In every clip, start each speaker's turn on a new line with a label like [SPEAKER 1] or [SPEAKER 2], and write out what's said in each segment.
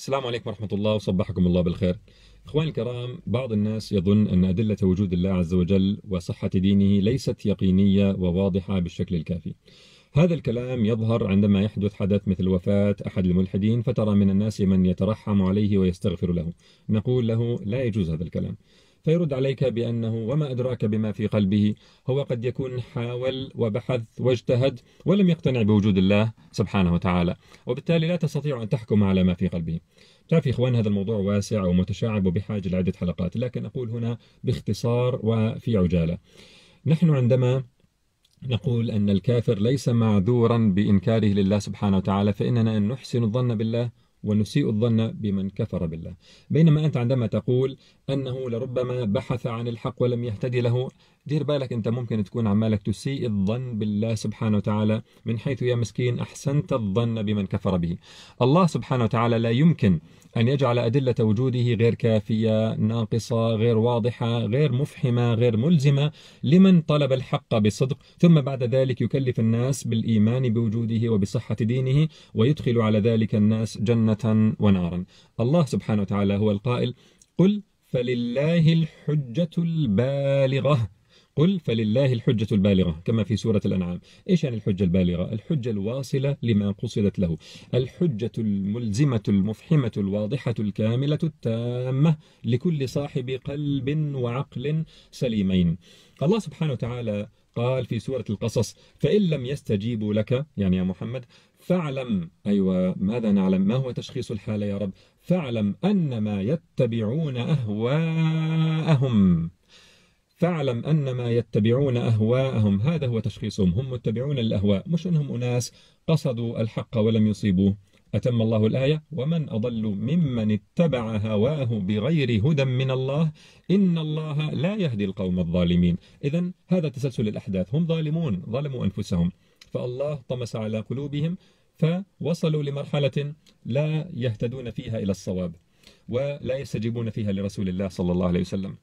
[SPEAKER 1] السلام عليكم ورحمة الله وصبحكم الله بالخير. إخواني الكرام بعض الناس يظن أن أدلة وجود الله عز وجل وصحة دينه ليست يقينية وواضحة بالشكل الكافي. هذا الكلام يظهر عندما يحدث حدث مثل وفاة أحد الملحدين فترى من الناس من يترحم عليه ويستغفر له. نقول له لا يجوز هذا الكلام. فيرد عليك بأنه وما أدراك بما في قلبه هو قد يكون حاول وبحث واجتهد ولم يقتنع بوجود الله سبحانه وتعالى وبالتالي لا تستطيع أن تحكم على ما في قلبه. تعرف يا إخوان هذا الموضوع واسع ومتشعب وبحاجة لعدة حلقات لكن أقول هنا باختصار وفي عجالة. نحن عندما نقول أن الكافر ليس معذورا بإنكاره لله سبحانه وتعالى فإننا أن نحسن الظن بالله ونسيء الظن بمن كفر بالله. بينما أنت عندما تقول أنه لربما بحث عن الحق ولم يهتدي له دير بالك أنت ممكن تكون عمالك تسيء الظن بالله سبحانه وتعالى من حيث يا مسكين أحسنت الظن بمن كفر به. الله سبحانه وتعالى لا يمكن أن يجعل أدلة وجوده غير كافية ناقصة غير واضحة غير مفحمة غير ملزمة لمن طلب الحق بصدق. ثم بعد ذلك يكلف الناس بالإيمان بوجوده وبصحة دينه ويدخل على ذلك الناس جنة ونارا. الله سبحانه وتعالى هو القائل قل فلله الحجة البالغة. قل فلله الحجة البالغة كما في سورة الأنعام. إيش يعني الحجة البالغة؟ الحجة الواصلة لما قصدت له. الحجة الملزمة المفحمة الواضحة الكاملة التامة لكل صاحب قلب وعقل سليمين. الله سبحانه وتعالى قال في سورة القصص فإن لم يستجيبوا لك يعني يا محمد فاعلم أيوة ماذا نعلم؟ ما هو تشخيص الحالة يا رب؟ فاعلم أنما يتبعون أهواءهم. فاعلم أنما يتبعون أهواءهم هذا هو تشخيصهم. هم متبعون الأهواء مش أنهم أناس قصدوا الحق ولم يصيبوه أتم الله الآية ومن أضل ممن اتبع هواه بغير هدى من الله إن الله لا يهدي القوم الظالمين. إذا هذا تسلسل الأحداث. هم ظالمون ظلموا أنفسهم. فالله طمس على قلوبهم فوصلوا لمرحلة لا يهتدون فيها إلى الصواب ولا يستجيبون فيها لرسول الله صلى الله عليه وسلم.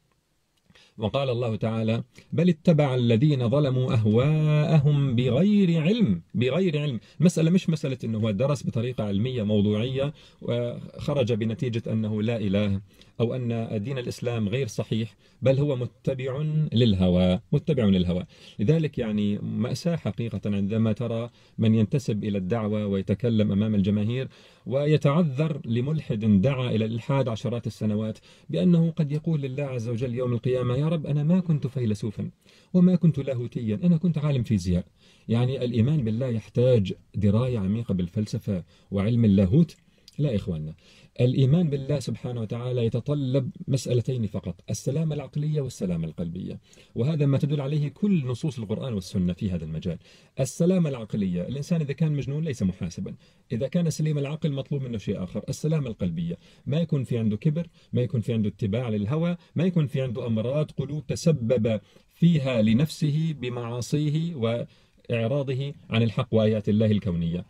[SPEAKER 1] وقال الله تعالى بل اتبع الذين ظلموا أهواءهم بغير علم بغير علم. مسألة مش مسألة أنه هو درس بطريقة علمية موضوعية وخرج بنتيجة أنه لا إله أو أن دين الإسلام غير صحيح بل هو متبع للهوى متبع للهوى. لذلك يعني مأساة حقيقة عندما ترى من ينتسب إلى الدعوة ويتكلم أمام الجماهير ويتعذر لملحد دعا إلى الإلحاد عشرات السنوات بأنه قد يقول لله عز وجل يوم القيامة يا رب أنا ما كنت فيلسوفا وما كنت لاهوتيا أنا كنت عالم فيزياء. يعني الإيمان بالله يحتاج دراية عميقة بالفلسفة وعلم اللاهوت. لا إخواننا الإيمان بالله سبحانه وتعالى يتطلب مسألتين فقط السلامة العقلية والسلامة القلبية. وهذا ما تدل عليه كل نصوص القرآن والسنة في هذا المجال. السلامة العقلية الإنسان إذا كان مجنون ليس محاسبا. إذا كان سليم العقل مطلوب منه شيء آخر السلامة القلبية. ما يكون في عنده كبر ما يكون في عنده اتباع للهوى ما يكون في عنده أمراض قلوب تسبب فيها لنفسه بمعاصيه وإعراضه عن الحق وآيات الله الكونية.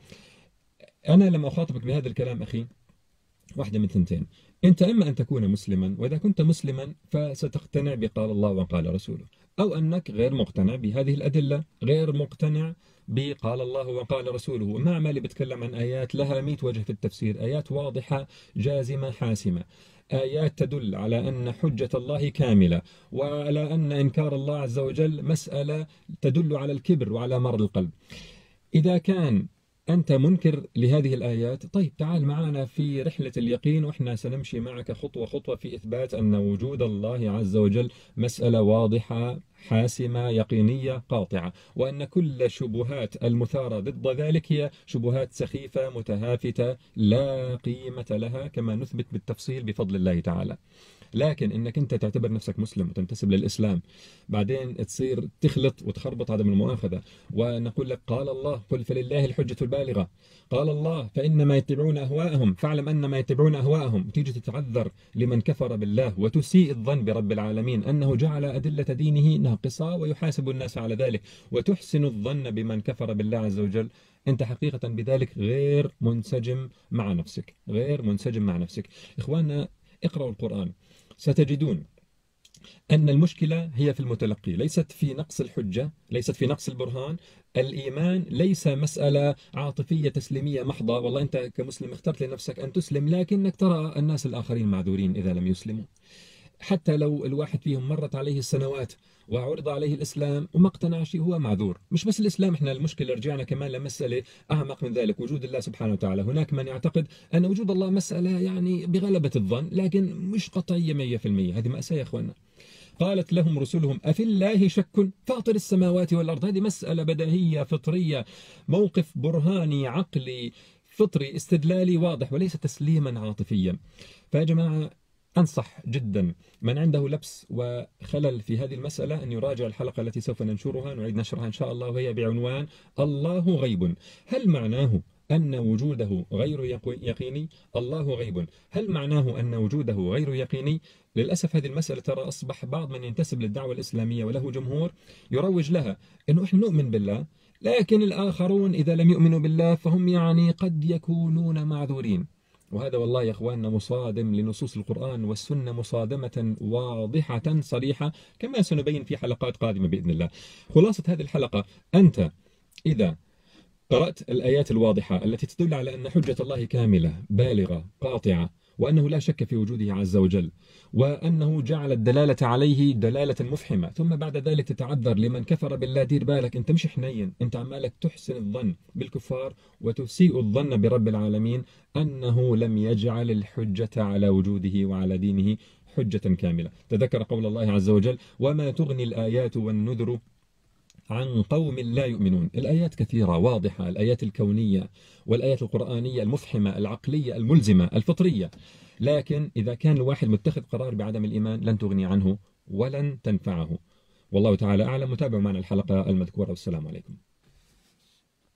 [SPEAKER 1] أنا لما أخاطبك بهذا الكلام أخي. واحدة من ثنتين. أنت إما أن تكون مسلما وإذا كنت مسلما فستقتنع بقال الله وقال رسوله. أو أنك غير مقتنع بهذه الأدلة غير مقتنع بقال الله وقال رسوله. ما اللي بتكلم عن آيات لها مئة وجه في التفسير آيات واضحة جازمة حاسمة. آيات تدل على أن حجة الله كاملة وعلى أن إنكار الله عز وجل مسألة تدل على الكبر وعلى مرض القلب. إذا كان أنت منكر لهذه الآيات؟ طيب تعال معنا في رحلة اليقين وإحنا سنمشي معك خطوة خطوة في إثبات أن وجود الله عز وجل مسألة واضحة. حاسمة يقينية قاطعة وأن كل شبهات المثارة ضد ذلك هي شبهات سخيفة متهافتة لا قيمة لها كما نثبت بالتفصيل بفضل الله تعالى. لكن إنك أنت تعتبر نفسك مسلم وتنتسب للإسلام بعدين تصير تخلط وتخربط عدم المؤاخذة ونقول لك قال الله قل فلله الحجة البالغة قال الله فإنما يتبعون أهواءهم فاعلم أنما يتبعون أهواءهم تيجي تتعذر لمن كفر بالله وتسيء الظن برب العالمين أنه جعل أدلة دينه ناقصه ويحاسب الناس على ذلك وتحسن الظن بمن كفر بالله عز وجل. أنت حقيقة بذلك غير منسجم مع نفسك غير منسجم مع نفسك. إخواننا اقرأوا القرآن. ستجدون أن المشكلة هي في المتلقي ليست في نقص الحجة ليست في نقص البرهان. الإيمان ليس مسألة عاطفية تسليمية محضة. والله أنت كمسلم اخترت لنفسك أن تسلم لكنك ترى الناس الآخرين معذورين إذا لم يسلموا. حتى لو الواحد فيهم مرت عليه السنوات وعرض عليه الإسلام وما اقتنعش هو معذور. مش بس الإسلام إحنا المشكلة رجعنا كمان لمسألة أعمق من ذلك وجود الله سبحانه وتعالى. هناك من يعتقد أن وجود الله مسألة يعني بغلبة الظن لكن مش قطعية 100% هذه مأساة يا أخوانا قالت لهم رسلهم أفي الله شك؟ فاطر السماوات والأرض. هذه مسألة بديهية فطرية موقف برهاني عقلي فطري استدلالي واضح وليس تسليما عاطفيا. فيا جماعة أنصح جدا من عنده لبس وخلل في هذه المسألة أن يراجع الحلقة التي سوف ننشرها نعيد نشرها إن شاء الله وهي بعنوان الله غيب هل معناه أن وجوده غير يقيني؟ الله غيب هل معناه أن وجوده غير يقيني؟ للأسف هذه المسألة ترى أصبح بعض من ينتسب للدعوة الإسلامية وله جمهور يروج لها أنه إحنا نؤمن بالله لكن الآخرون إذا لم يؤمنوا بالله فهم يعني قد يكونون معذورين. وهذا والله يا إخواننا مصادم لنصوص القرآن والسنة مصادمة واضحة صريحة كما سنبين في حلقات قادمة بإذن الله. خلاصة هذه الحلقة أنت إذا قرأت الآيات الواضحة التي تدل على أن حجة الله كاملة بالغة قاطعة وأنه لا شك في وجوده عز وجل وأنه جعل الدلالة عليه دلالة مفحمة. ثم بعد ذلك تتعذر لمن كفر بالله دير بالك أنت مش حنين أنت عمالك تحسن الظن بالكفار وتسيء الظن برب العالمين أنه لم يجعل الحجة على وجوده وعلى دينه حجة كاملة. تذكر قول الله عز وجل وما تغني الآيات والنذر عن قوم لا يؤمنون. الآيات كثيرة واضحة. الآيات الكونية والآيات القرآنية المفحمة العقلية الملزمة الفطرية. لكن إذا كان الواحد متخذ قرار بعدم الإيمان لن تغني عنه ولن تنفعه. والله تعالى أعلم. متابعوا معنا الحلقة المذكورة والسلام عليكم.